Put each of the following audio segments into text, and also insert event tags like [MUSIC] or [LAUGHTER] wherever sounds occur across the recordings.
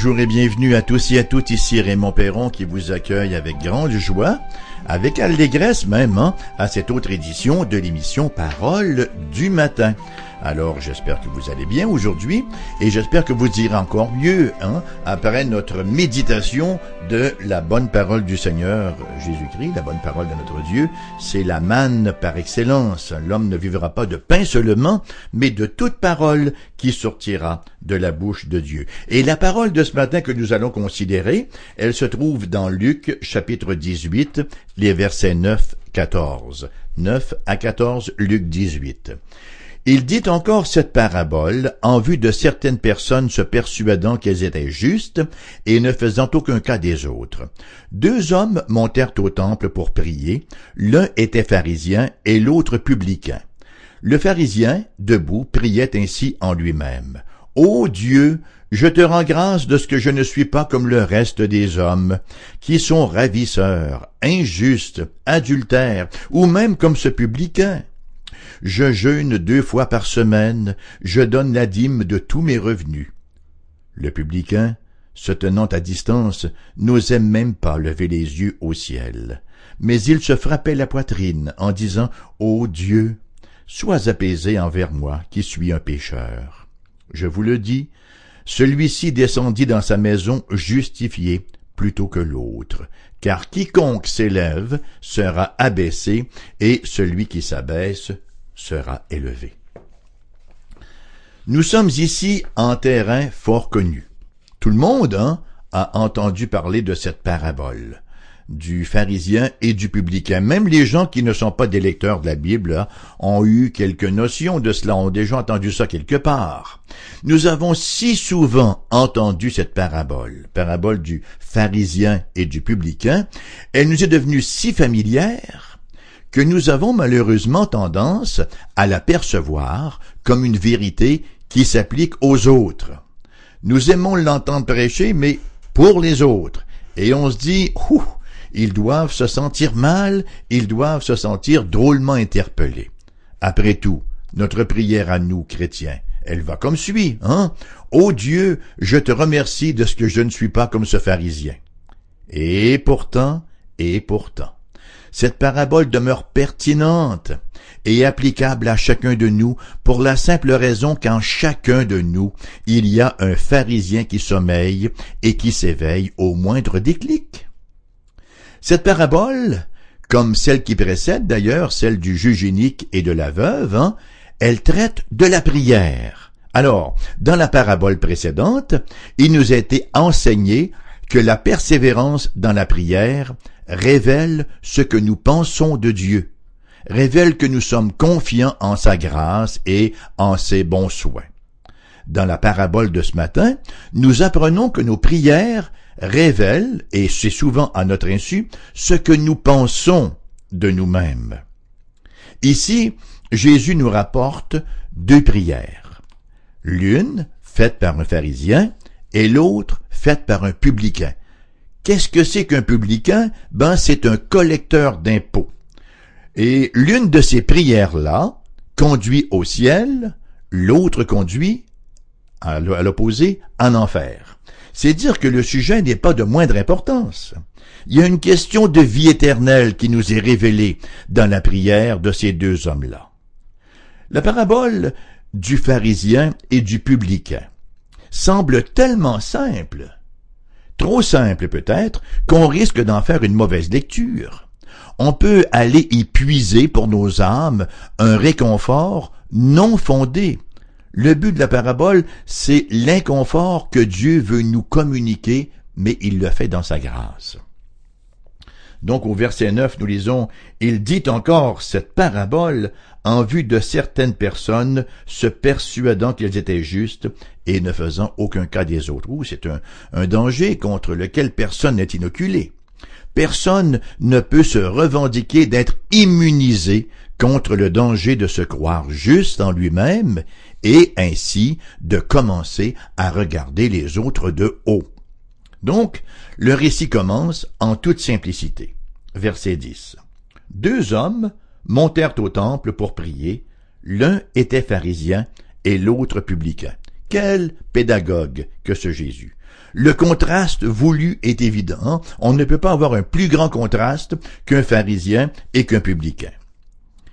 Bonjour et bienvenue à tous et à toutes, ici Raymond Perron qui vous accueille avec grande joie, avec allégresse même, hein, à cette autre édition de l'émission Parole du matin. Alors j'espère que vous allez bien aujourd'hui et j'espère que vous irez encore mieux hein, après notre méditation de la bonne parole du Seigneur Jésus-Christ, la bonne parole de notre Dieu. C'est la manne par excellence. L'homme ne vivra pas de pain seulement, mais de toute parole qui sortira de la bouche de Dieu. Et la parole de ce matin que nous allons considérer, elle se trouve dans Luc chapitre 18, les versets 9 14. 9 à 14, Luc 18. Il dit encore cette parabole en vue de certaines personnes se persuadant qu'elles étaient justes et ne faisant aucun cas des autres. Deux hommes montèrent au temple pour prier, l'un était pharisien et l'autre publicain. Le pharisien, debout, priait ainsi en lui-même. Ô Dieu, je te rends grâce de ce que je ne suis pas comme le reste des hommes, qui sont ravisseurs, injustes, adultères, ou même comme ce publicain je jeûne deux fois par semaine, je donne la dîme de tous mes revenus. Le publicain, se tenant à distance, n'osait même pas lever les yeux au ciel, mais il se frappait la poitrine en disant Ô Dieu, sois apaisé envers moi qui suis un pécheur. Je vous le dis, celui-ci descendit dans sa maison justifié plutôt que l'autre, car quiconque s'élève sera abaissé, et celui qui s'abaisse sera élevé. Nous sommes ici en terrain fort connu. Tout le monde hein, a entendu parler de cette parabole du pharisien et du publicain. Même les gens qui ne sont pas des lecteurs de la Bible hein, ont eu quelques notions de cela, ont déjà entendu ça quelque part. Nous avons si souvent entendu cette parabole, parabole du pharisien et du publicain, elle nous est devenue si familière que nous avons malheureusement tendance à la percevoir comme une vérité qui s'applique aux autres. Nous aimons l'entendre prêcher, mais pour les autres. Et on se dit, ouh, ils doivent se sentir mal, ils doivent se sentir drôlement interpellés. Après tout, notre prière à nous, chrétiens, elle va comme suit, hein? Ô Dieu, je te remercie de ce que je ne suis pas comme ce pharisien. Et pourtant, et pourtant cette parabole demeure pertinente et applicable à chacun de nous pour la simple raison qu'en chacun de nous, il y a un pharisien qui sommeille et qui s'éveille au moindre déclic. Cette parabole, comme celle qui précède d'ailleurs, celle du juge unique et de la veuve, hein, elle traite de la prière. Alors, dans la parabole précédente, il nous a été enseigné que la persévérance dans la prière révèle ce que nous pensons de Dieu, révèle que nous sommes confiants en sa grâce et en ses bons soins. Dans la parabole de ce matin, nous apprenons que nos prières révèlent, et c'est souvent à notre insu, ce que nous pensons de nous-mêmes. Ici, Jésus nous rapporte deux prières. L'une, faite par un pharisien, et l'autre, faite par un publicain. Qu'est-ce que c'est qu'un publicain? Ben, c'est un collecteur d'impôts. Et l'une de ces prières-là conduit au ciel, l'autre conduit, à l'opposé, en enfer. C'est dire que le sujet n'est pas de moindre importance. Il y a une question de vie éternelle qui nous est révélée dans la prière de ces deux hommes-là. La parabole du pharisien et du publicain semble tellement simple trop simple peut-être, qu'on risque d'en faire une mauvaise lecture. On peut aller y puiser pour nos âmes un réconfort non fondé. Le but de la parabole, c'est l'inconfort que Dieu veut nous communiquer, mais il le fait dans sa grâce. Donc au verset 9, nous lisons, Il dit encore cette parabole en vue de certaines personnes se persuadant qu'elles étaient justes et ne faisant aucun cas des autres. c'est un, un danger contre lequel personne n'est inoculé. Personne ne peut se revendiquer d'être immunisé contre le danger de se croire juste en lui-même et ainsi de commencer à regarder les autres de haut. Donc, le récit commence en toute simplicité. Verset 10. Deux hommes montèrent au temple pour prier, l'un était pharisien et l'autre publicain. Quel pédagogue que ce Jésus. Le contraste voulu est évident. On ne peut pas avoir un plus grand contraste qu'un pharisien et qu'un publicain.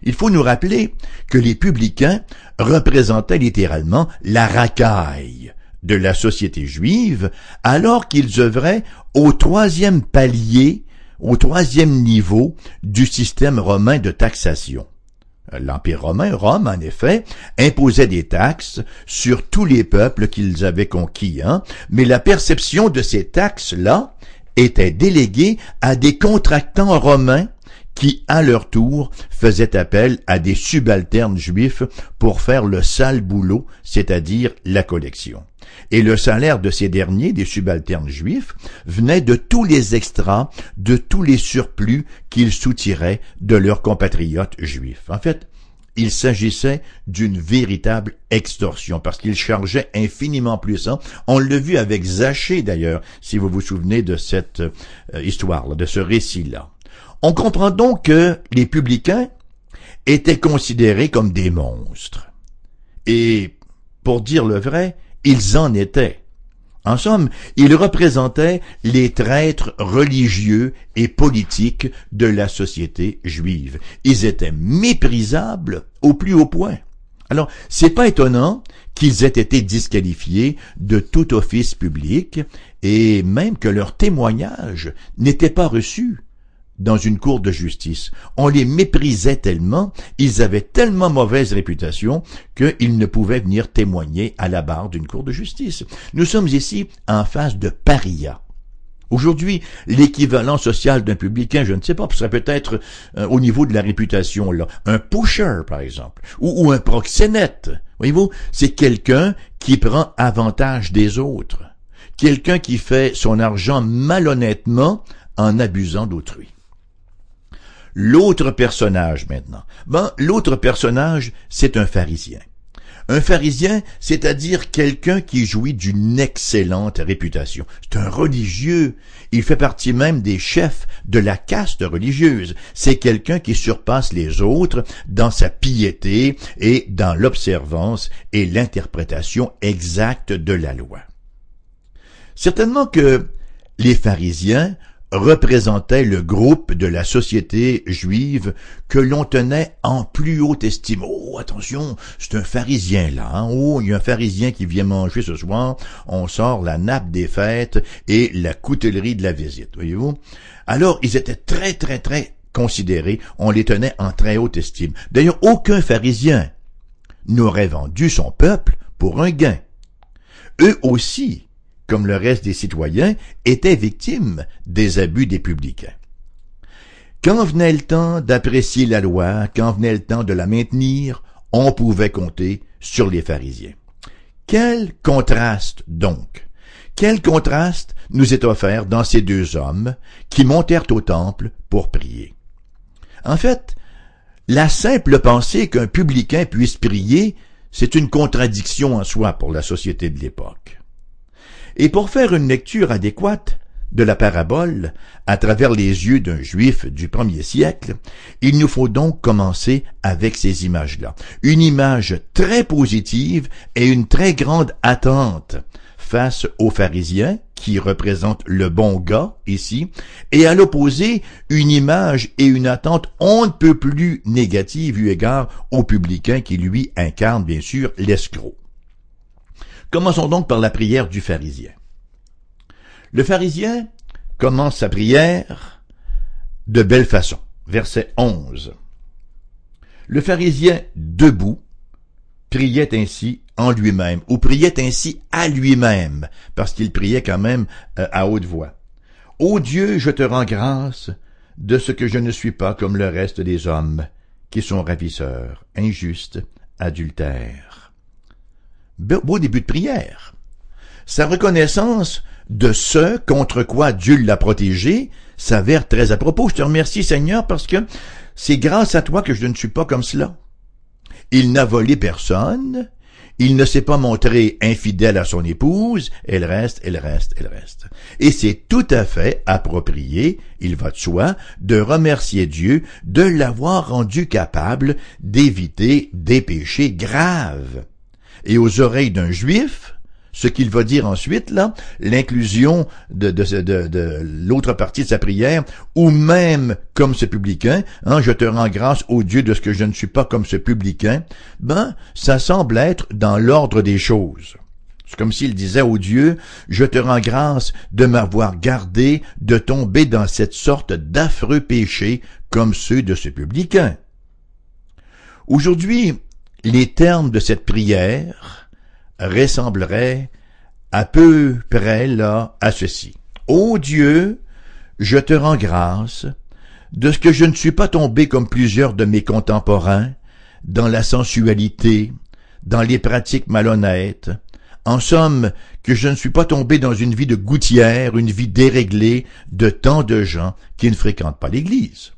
Il faut nous rappeler que les publicains représentaient littéralement la racaille de la société juive, alors qu'ils œuvraient au troisième palier, au troisième niveau du système romain de taxation. L'Empire romain, Rome, en effet, imposait des taxes sur tous les peuples qu'ils avaient conquis, hein, mais la perception de ces taxes-là était déléguée à des contractants romains qui, à leur tour, faisaient appel à des subalternes juifs pour faire le sale boulot, c'est-à-dire la collection. Et le salaire de ces derniers, des subalternes juifs, venait de tous les extras, de tous les surplus qu'ils soutiraient de leurs compatriotes juifs. En fait, il s'agissait d'une véritable extorsion parce qu'ils chargeaient infiniment plus. Hein. On l'a vu avec Zachée d'ailleurs, si vous vous souvenez de cette euh, histoire, de ce récit-là. On comprend donc que les publicains étaient considérés comme des monstres. Et, pour dire le vrai, ils en étaient. En somme, ils représentaient les traîtres religieux et politiques de la société juive. Ils étaient méprisables au plus haut point. Alors, c'est pas étonnant qu'ils aient été disqualifiés de tout office public et même que leur témoignage n'était pas reçu dans une cour de justice. On les méprisait tellement, ils avaient tellement mauvaise réputation qu'ils ne pouvaient venir témoigner à la barre d'une cour de justice. Nous sommes ici en face de paria. Aujourd'hui, l'équivalent social d'un publicain, je ne sais pas, serait peut-être euh, au niveau de la réputation, là, un pusher, par exemple, ou, ou un proxénète. Voyez-vous, c'est quelqu'un qui prend avantage des autres, quelqu'un qui fait son argent malhonnêtement en abusant d'autrui. L'autre personnage maintenant. Ben, l'autre personnage, c'est un pharisien. Un pharisien, c'est-à-dire quelqu'un qui jouit d'une excellente réputation. C'est un religieux. Il fait partie même des chefs de la caste religieuse. C'est quelqu'un qui surpasse les autres dans sa piété et dans l'observance et l'interprétation exacte de la loi. Certainement que les pharisiens représentait le groupe de la société juive que l'on tenait en plus haute estime. Oh, attention, c'est un pharisien là. Hein? Oh, il y a un pharisien qui vient manger ce soir. On sort la nappe des fêtes et la coutellerie de la visite, voyez-vous. Alors, ils étaient très, très, très considérés. On les tenait en très haute estime. D'ailleurs, aucun pharisien n'aurait vendu son peuple pour un gain. Eux aussi comme le reste des citoyens, étaient victimes des abus des publicains. Quand venait le temps d'apprécier la loi, quand venait le temps de la maintenir, on pouvait compter sur les pharisiens. Quel contraste donc Quel contraste nous est offert dans ces deux hommes qui montèrent au temple pour prier. En fait, la simple pensée qu'un publicain puisse prier, c'est une contradiction en soi pour la société de l'époque. Et pour faire une lecture adéquate de la parabole à travers les yeux d'un juif du premier siècle, il nous faut donc commencer avec ces images-là. Une image très positive et une très grande attente face aux pharisiens, qui représentent le bon gars ici, et à l'opposé, une image et une attente on ne peut plus négative eu égard au publicain qui lui incarne bien sûr l'escroc. Commençons donc par la prière du pharisien. Le pharisien commence sa prière de belle façon. Verset 11. Le pharisien, debout, priait ainsi en lui-même, ou priait ainsi à lui-même, parce qu'il priait quand même euh, à haute voix. Ô Dieu, je te rends grâce de ce que je ne suis pas comme le reste des hommes, qui sont ravisseurs, injustes, adultères beau début de prière. Sa reconnaissance de ce contre quoi Dieu l'a protégé s'avère très à propos. Je te remercie Seigneur parce que c'est grâce à toi que je ne suis pas comme cela. Il n'a volé personne, il ne s'est pas montré infidèle à son épouse, elle reste, elle reste, elle reste. Et c'est tout à fait approprié, il va de soi, de remercier Dieu de l'avoir rendu capable d'éviter des péchés graves. Et aux oreilles d'un juif, ce qu'il va dire ensuite, là, l'inclusion de, de, de, de l'autre partie de sa prière, ou même comme ce publicain, hein, je te rends grâce au Dieu de ce que je ne suis pas comme ce publicain, ben, ça semble être dans l'ordre des choses. C'est comme s'il disait au Dieu, je te rends grâce de m'avoir gardé de tomber dans cette sorte d'affreux péché comme ceux de ce publicain. Aujourd'hui, les termes de cette prière ressemblerait à peu près là à ceci. Ô Dieu, je te rends grâce de ce que je ne suis pas tombé comme plusieurs de mes contemporains dans la sensualité, dans les pratiques malhonnêtes, en somme, que je ne suis pas tombé dans une vie de gouttière, une vie déréglée de tant de gens qui ne fréquentent pas l'Église.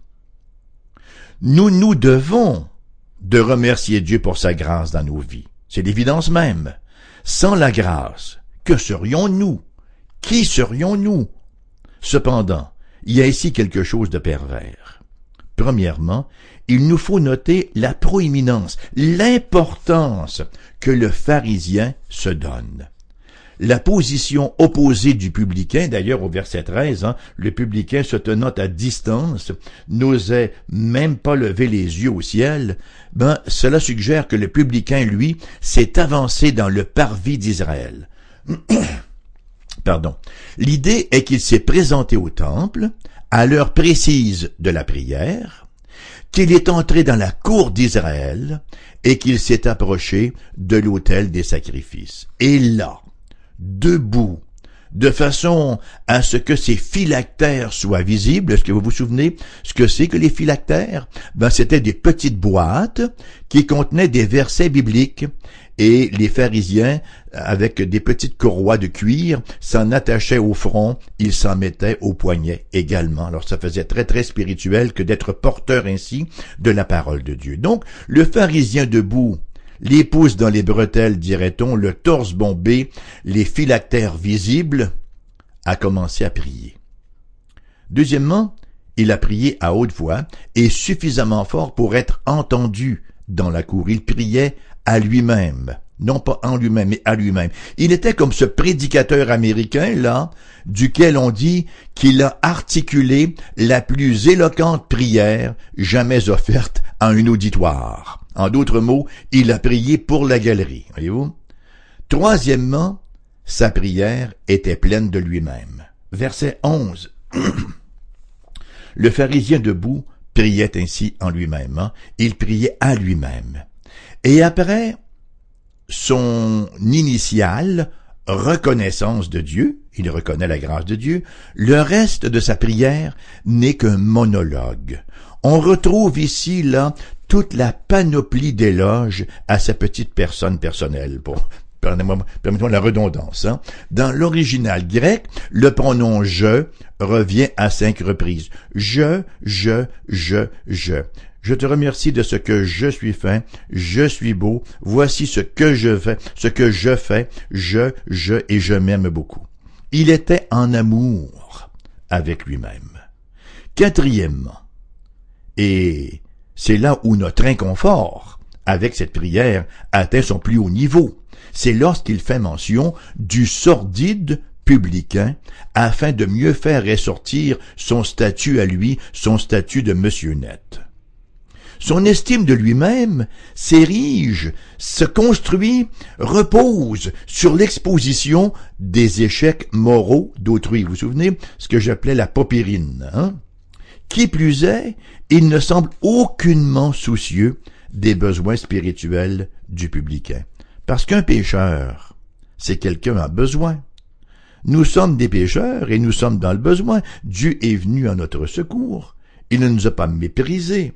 Nous nous devons de remercier Dieu pour sa grâce dans nos vies. C'est l'évidence même. Sans la grâce, que serions-nous? Qui serions-nous? Cependant, il y a ici quelque chose de pervers. Premièrement, il nous faut noter la proéminence, l'importance que le pharisien se donne. La position opposée du publicain, d'ailleurs au verset 13, hein, le publicain se tenant à distance, n'osait même pas lever les yeux au ciel, ben, cela suggère que le publicain, lui, s'est avancé dans le parvis d'Israël. [COUGHS] Pardon. L'idée est qu'il s'est présenté au temple, à l'heure précise de la prière, qu'il est entré dans la cour d'Israël et qu'il s'est approché de l'autel des sacrifices. Et là, debout, de façon à ce que ces phylactères soient visibles. Est-ce que vous vous souvenez ce que c'est que les phylactères? Ben, c'était des petites boîtes qui contenaient des versets bibliques et les pharisiens, avec des petites courroies de cuir, s'en attachaient au front, ils s'en mettaient au poignet également. Alors ça faisait très très spirituel que d'être porteur ainsi de la parole de Dieu. Donc, le pharisien debout, les pouces dans les bretelles, dirait-on, le torse bombé, les phylactères visibles, a commencé à prier. Deuxièmement, il a prié à haute voix et suffisamment fort pour être entendu dans la cour. Il priait à lui-même, non pas en lui-même, mais à lui-même. Il était comme ce prédicateur américain, là, duquel on dit qu'il a articulé la plus éloquente prière jamais offerte à un auditoire. En d'autres mots, il a prié pour la galerie, voyez-vous? Troisièmement, sa prière était pleine de lui-même. Verset 11. [CLEARS THROAT] Le pharisien debout priait ainsi en lui-même. Hein. Il priait à lui-même. Et après son initiale reconnaissance de Dieu, il reconnaît la grâce de Dieu, le reste de sa prière n'est qu'un monologue. On retrouve ici, là, toute la panoplie d'éloges à sa petite personne personnelle. Pour, permettez-moi la redondance. Hein. Dans l'original grec, le pronom je revient à cinq reprises. Je, je, je, je. Je te remercie de ce que je suis fait, je suis beau, voici ce que je fais, ce que je fais, je, je et je m'aime beaucoup. Il était en amour avec lui-même. Quatrièmement, et c'est là où notre inconfort avec cette prière atteint son plus haut niveau, c'est lorsqu'il fait mention du sordide publicain afin de mieux faire ressortir son statut à lui, son statut de monsieur net. Son estime de lui-même s'érige, se construit, repose sur l'exposition des échecs moraux d'autrui. Vous vous souvenez ce que j'appelais la popérine. Hein? Qui plus est, il ne semble aucunement soucieux des besoins spirituels du publicain. Parce qu'un pécheur, c'est quelqu'un a besoin. Nous sommes des pécheurs et nous sommes dans le besoin. Dieu est venu à notre secours. Il ne nous a pas méprisés.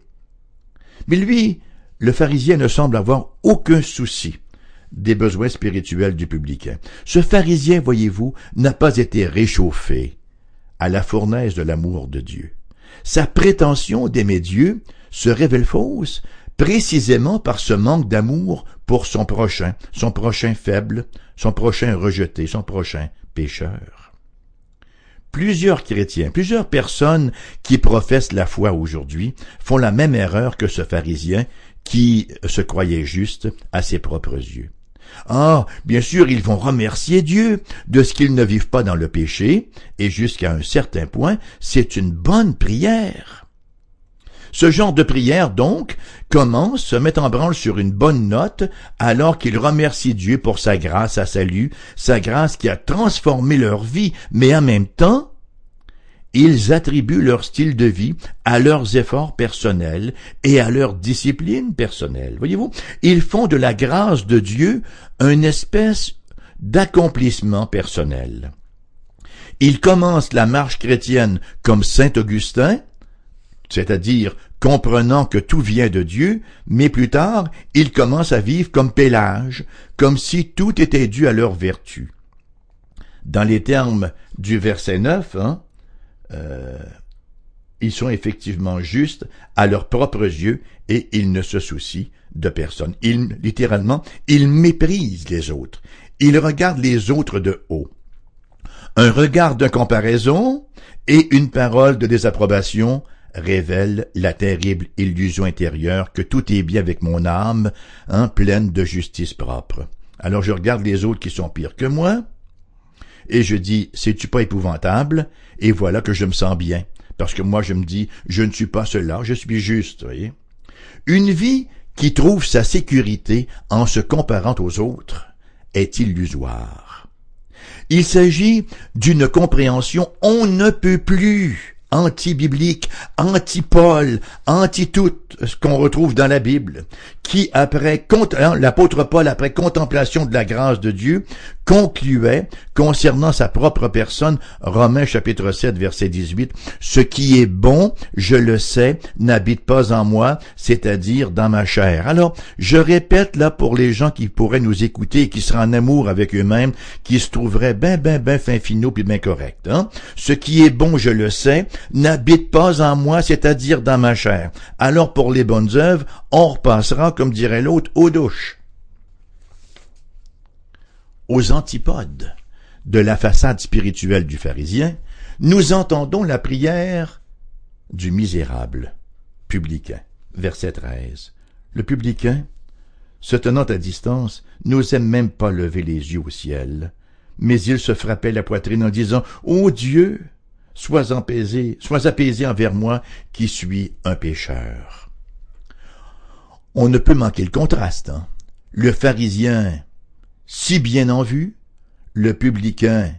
Mais lui, le pharisien ne semble avoir aucun souci des besoins spirituels du publicain. Ce pharisien, voyez-vous, n'a pas été réchauffé à la fournaise de l'amour de Dieu. Sa prétention d'aimer Dieu se révèle fausse précisément par ce manque d'amour pour son prochain, son prochain faible, son prochain rejeté, son prochain pécheur plusieurs chrétiens, plusieurs personnes qui professent la foi aujourd'hui font la même erreur que ce pharisien qui se croyait juste à ses propres yeux. Ah, bien sûr, ils vont remercier Dieu de ce qu'ils ne vivent pas dans le péché, et jusqu'à un certain point, c'est une bonne prière. Ce genre de prière, donc, commence, se met en branle sur une bonne note, alors qu'ils remercient Dieu pour sa grâce à salut, sa grâce qui a transformé leur vie, mais en même temps, ils attribuent leur style de vie à leurs efforts personnels et à leur discipline personnelle. Voyez-vous, ils font de la grâce de Dieu une espèce d'accomplissement personnel. Ils commencent la marche chrétienne comme Saint Augustin, c'est-à-dire comprenant que tout vient de Dieu, mais plus tard, ils commencent à vivre comme Pélage, comme si tout était dû à leur vertu. Dans les termes du verset 9, hein, euh, ils sont effectivement justes à leurs propres yeux et ils ne se soucient de personne. Ils, littéralement, ils méprisent les autres. Ils regardent les autres de haut. Un regard de comparaison et une parole de désapprobation révèlent la terrible illusion intérieure que tout est bien avec mon âme, hein, pleine de justice propre. Alors je regarde les autres qui sont pires que moi, et je dis, c'est-tu pas épouvantable? Et voilà que je me sens bien. Parce que moi, je me dis, je ne suis pas cela, je suis juste, voyez. Une vie qui trouve sa sécurité en se comparant aux autres est illusoire. Il s'agit d'une compréhension on ne peut plus anti-biblique, anti-Paul, anti-tout ce qu'on retrouve dans la Bible, qui après, hein, l'apôtre Paul, après contemplation de la grâce de Dieu, concluait concernant sa propre personne, Romains chapitre 7 verset 18, ce qui est bon, je le sais, n'habite pas en moi, c'est-à-dire dans ma chair. Alors, je répète là pour les gens qui pourraient nous écouter et qui seraient en amour avec eux-mêmes, qui se trouveraient ben, ben, ben fin finaux puis ben correct, hein? Ce qui est bon, je le sais, n'habite pas en moi, c'est-à-dire dans ma chair. Alors pour les bonnes œuvres, on repassera, comme dirait l'autre, aux douches. Aux antipodes de la façade spirituelle du pharisien, nous entendons la prière du misérable publicain. Verset 13. Le publicain, se tenant à distance, n'osait même pas lever les yeux au ciel, mais il se frappait la poitrine en disant Ô Dieu, sois apaisé, sois apaisé envers moi qui suis un pécheur. On ne peut manquer le contraste. Hein? Le pharisien, si bien en vue, le publicain,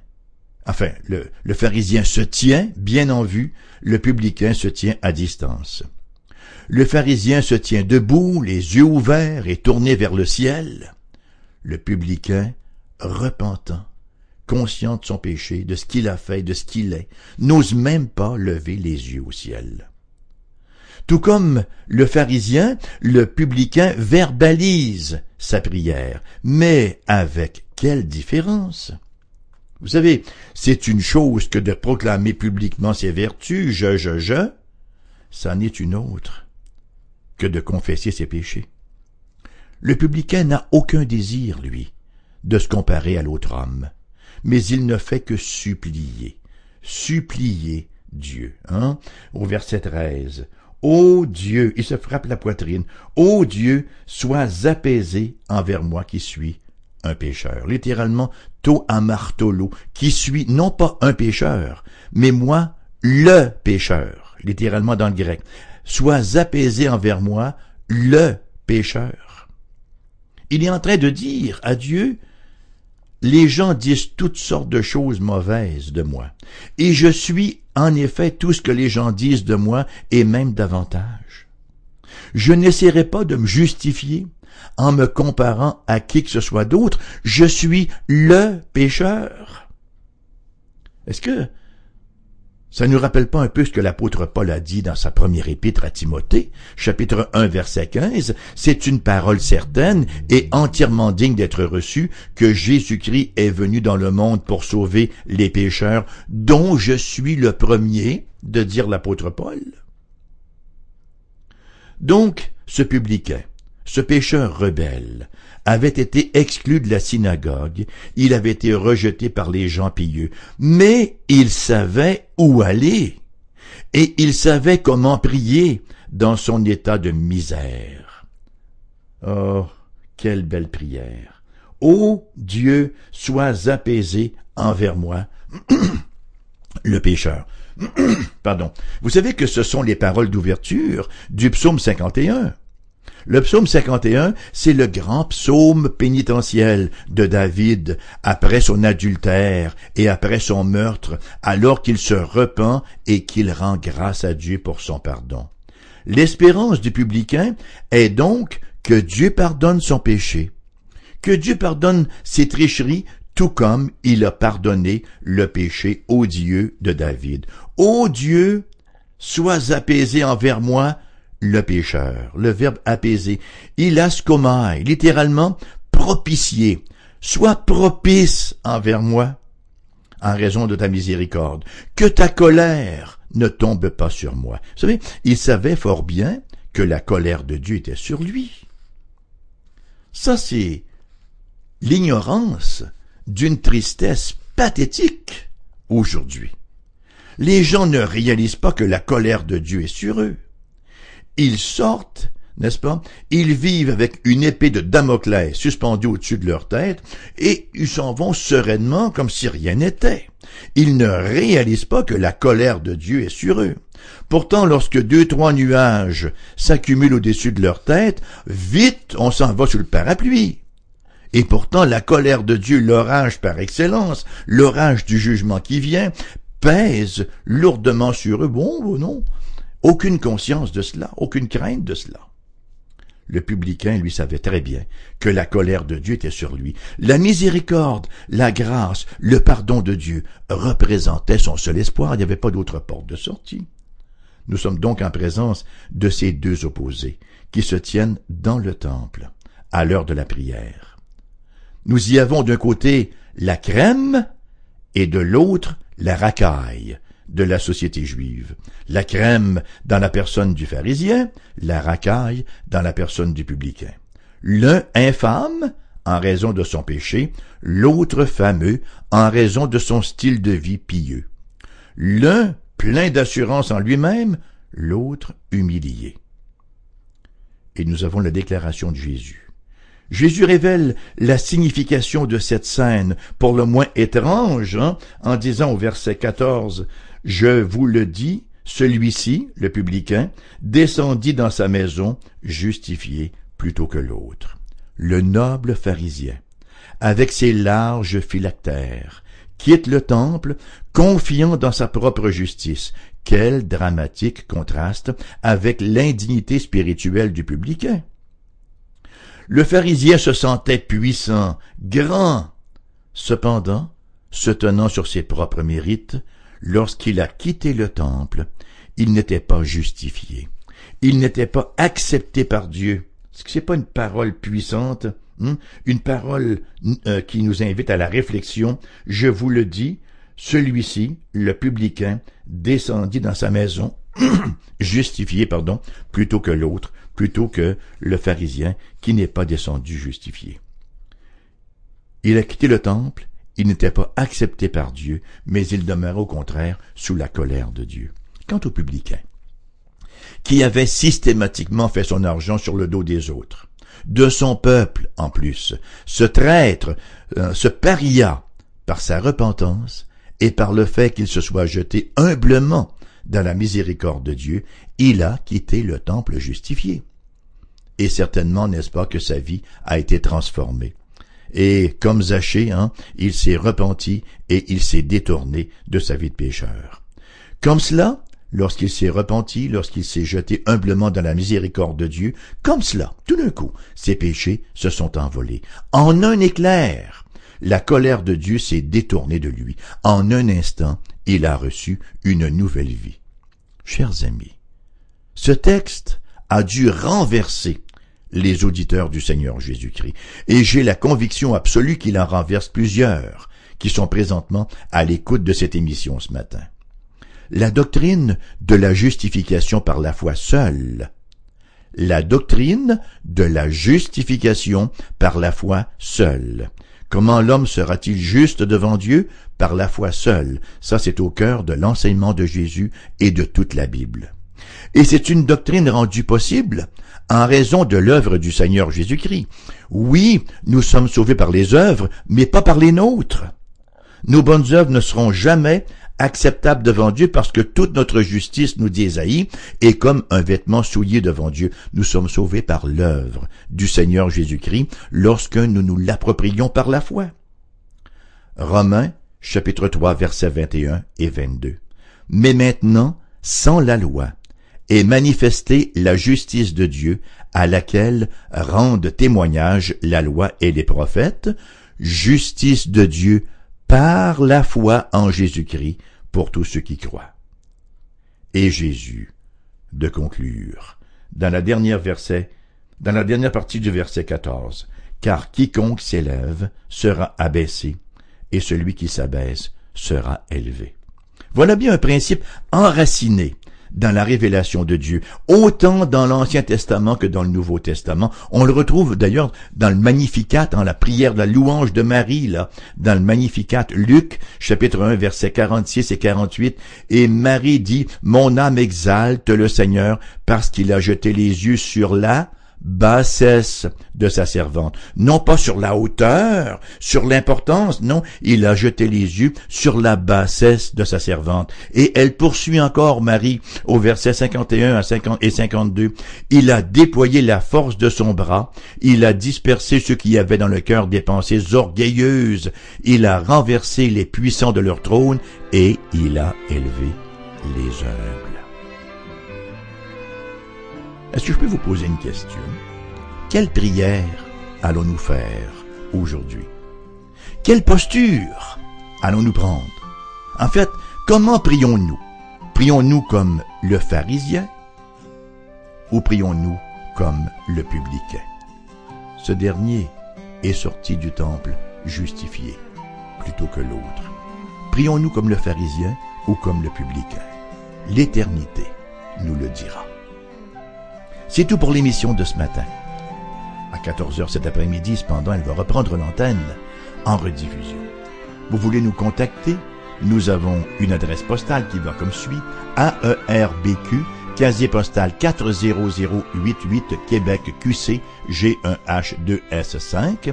enfin, le, le pharisien se tient bien en vue, le publicain se tient à distance. Le pharisien se tient debout, les yeux ouverts et tournés vers le ciel. Le publicain, repentant, conscient de son péché, de ce qu'il a fait, de ce qu'il est, n'ose même pas lever les yeux au ciel. Tout comme le pharisien, le publicain verbalise sa prière, mais avec quelle différence? Vous savez, c'est une chose que de proclamer publiquement ses vertus, je, je, je, c'en est une autre que de confesser ses péchés. Le publicain n'a aucun désir, lui, de se comparer à l'autre homme mais il ne fait que supplier, supplier Dieu. Hein? Au verset 13. Ô Dieu, il se frappe la poitrine. Ô Dieu, sois apaisé envers moi qui suis un pécheur. Littéralement, to amartolo, qui suis non pas un pécheur, mais moi, le pécheur. Littéralement dans le grec. Sois apaisé envers moi, le pécheur. Il est en train de dire à Dieu, les gens disent toutes sortes de choses mauvaises de moi. Et je suis en effet tout ce que les gens disent de moi et même davantage. Je n'essaierai pas de me justifier en me comparant à qui que ce soit d'autre. Je suis le pécheur. Est-ce que ça ne nous rappelle pas un peu ce que l'apôtre Paul a dit dans sa première épître à Timothée, chapitre 1, verset 15? C'est une parole certaine et entièrement digne d'être reçue que Jésus-Christ est venu dans le monde pour sauver les pécheurs, dont je suis le premier, de dire l'apôtre Paul. Donc, ce publicain, ce pécheur rebelle, avait été exclu de la synagogue, il avait été rejeté par les gens pieux, mais il savait où aller, et il savait comment prier dans son état de misère. Oh, quelle belle prière. Ô Dieu, sois apaisé envers moi, [CLEARS THROAT] le pécheur. [CLEARS THROAT] Pardon. Vous savez que ce sont les paroles d'ouverture du psaume 51. Le psaume 51, c'est le grand psaume pénitentiel de David après son adultère et après son meurtre, alors qu'il se repent et qu'il rend grâce à Dieu pour son pardon. L'espérance du publicain est donc que Dieu pardonne son péché, que Dieu pardonne ses tricheries, tout comme il a pardonné le péché odieux de David. Ô Dieu, sois apaisé envers moi, le pécheur. Le verbe apaiser. Ilaskomai, littéralement propitier. Sois propice envers moi en raison de ta miséricorde. Que ta colère ne tombe pas sur moi. Vous savez, il savait fort bien que la colère de Dieu était sur lui. Ça, c'est l'ignorance d'une tristesse pathétique aujourd'hui. Les gens ne réalisent pas que la colère de Dieu est sur eux. Ils sortent, n'est-ce pas? Ils vivent avec une épée de Damoclès suspendue au-dessus de leur tête et ils s'en vont sereinement comme si rien n'était. Ils ne réalisent pas que la colère de Dieu est sur eux. Pourtant, lorsque deux, trois nuages s'accumulent au-dessus de leur tête, vite on s'en va sous le parapluie. Et pourtant, la colère de Dieu, l'orage par excellence, l'orage du jugement qui vient, pèse lourdement sur eux. Bon, bon non, aucune conscience de cela, aucune crainte de cela. Le publicain, lui, savait très bien que la colère de Dieu était sur lui. La miséricorde, la grâce, le pardon de Dieu représentaient son seul espoir. Il n'y avait pas d'autre porte de sortie. Nous sommes donc en présence de ces deux opposés qui se tiennent dans le temple à l'heure de la prière. Nous y avons d'un côté la crème et de l'autre la racaille, de la société juive. La crème dans la personne du pharisien, la racaille dans la personne du publicain. L'un infâme en raison de son péché, l'autre fameux en raison de son style de vie pieux. L'un plein d'assurance en lui-même, l'autre humilié. Et nous avons la déclaration de Jésus. Jésus révèle la signification de cette scène, pour le moins étrange, hein, en disant au verset 14, je vous le dis, celui-ci, le publicain, descendit dans sa maison justifié plutôt que l'autre. Le noble pharisien, avec ses larges phylactères, quitte le temple, confiant dans sa propre justice. Quel dramatique contraste avec l'indignité spirituelle du publicain. Le pharisien se sentait puissant, grand. Cependant, se tenant sur ses propres mérites, lorsqu'il a quitté le temple, il n'était pas justifié. Il n'était pas accepté par Dieu. Que c'est pas une parole puissante, hein? une parole euh, qui nous invite à la réflexion? Je vous le dis, celui-ci, le publicain, descendit dans sa maison, [CLEARS THROAT] justifié, pardon, plutôt que l'autre, plutôt que le pharisien qui n'est pas descendu justifié. Il a quitté le temple, il n'était pas accepté par Dieu, mais il demeurait au contraire sous la colère de Dieu. Quant au publicain, qui avait systématiquement fait son argent sur le dos des autres, de son peuple en plus, ce traître, euh, ce paria, par sa repentance et par le fait qu'il se soit jeté humblement dans la miséricorde de Dieu, il a quitté le temple justifié. Et certainement n'est-ce pas que sa vie a été transformée et comme Zachée, hein, il s'est repenti et il s'est détourné de sa vie de pécheur. Comme cela, lorsqu'il s'est repenti, lorsqu'il s'est jeté humblement dans la miséricorde de Dieu, comme cela, tout d'un coup, ses péchés se sont envolés. En un éclair, la colère de Dieu s'est détournée de lui. En un instant, il a reçu une nouvelle vie. Chers amis, ce texte a dû renverser les auditeurs du Seigneur Jésus-Christ. Et j'ai la conviction absolue qu'il en renverse plusieurs qui sont présentement à l'écoute de cette émission ce matin. La doctrine de la justification par la foi seule. La doctrine de la justification par la foi seule. Comment l'homme sera-t-il juste devant Dieu Par la foi seule? Ça, c'est au cœur de l'enseignement de Jésus et de toute la Bible. Et c'est une doctrine rendue possible en raison de l'œuvre du Seigneur Jésus-Christ. Oui, nous sommes sauvés par les œuvres, mais pas par les nôtres. Nos bonnes œuvres ne seront jamais acceptables devant Dieu parce que toute notre justice, nous dit Esaïe, est comme un vêtement souillé devant Dieu. Nous sommes sauvés par l'œuvre du Seigneur Jésus-Christ lorsque nous nous l'approprions par la foi. Romains, chapitre 3, versets 21 et 22. Mais maintenant, sans la loi, et manifester la justice de Dieu à laquelle rendent témoignage la loi et les prophètes, justice de Dieu par la foi en Jésus-Christ pour tous ceux qui croient. Et Jésus, de conclure, dans la dernière verset, dans la dernière partie du verset 14, car quiconque s'élève sera abaissé, et celui qui s'abaisse sera élevé. Voilà bien un principe enraciné dans la révélation de Dieu, autant dans l'Ancien Testament que dans le Nouveau Testament. On le retrouve d'ailleurs dans le Magnificat, dans la prière de la louange de Marie, là, dans le Magnificat, Luc, chapitre 1, versets 46 et 48. Et Marie dit, Mon âme exalte le Seigneur parce qu'il a jeté les yeux sur la bassesse de sa servante, non pas sur la hauteur, sur l'importance, non, il a jeté les yeux sur la bassesse de sa servante. Et elle poursuit encore Marie au verset 51 à 50 et 52. Il a déployé la force de son bras, il a dispersé ceux qui avaient dans le cœur des pensées orgueilleuses, il a renversé les puissants de leur trône et il a élevé les humbles. Est-ce que je peux vous poser une question? Quelle prière allons-nous faire aujourd'hui? Quelle posture allons-nous prendre? En fait, comment prions-nous? Prions-nous comme le pharisien ou prions-nous comme le publicain? Ce dernier est sorti du temple justifié plutôt que l'autre. Prions-nous comme le pharisien ou comme le publicain? L'éternité nous le dira. C'est tout pour l'émission de ce matin. À 14h cet après-midi, cependant, elle va reprendre l'antenne en rediffusion. Vous voulez nous contacter? Nous avons une adresse postale qui va comme suit. AERBQ, casier postal 40088 Québec QC G1H2S5.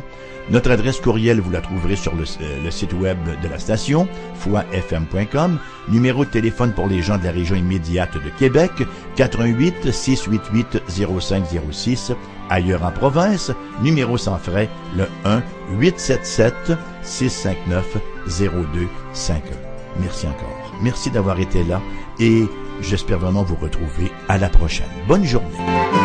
Notre adresse courriel, vous la trouverez sur le, euh, site web de la station, foifm.com. Numéro de téléphone pour les gens de la région immédiate de Québec, 88 688 0506. Ailleurs en province, numéro sans frais, le 1 877 659 0251. Merci encore. Merci d'avoir été là et j'espère vraiment vous retrouver à la prochaine. Bonne journée.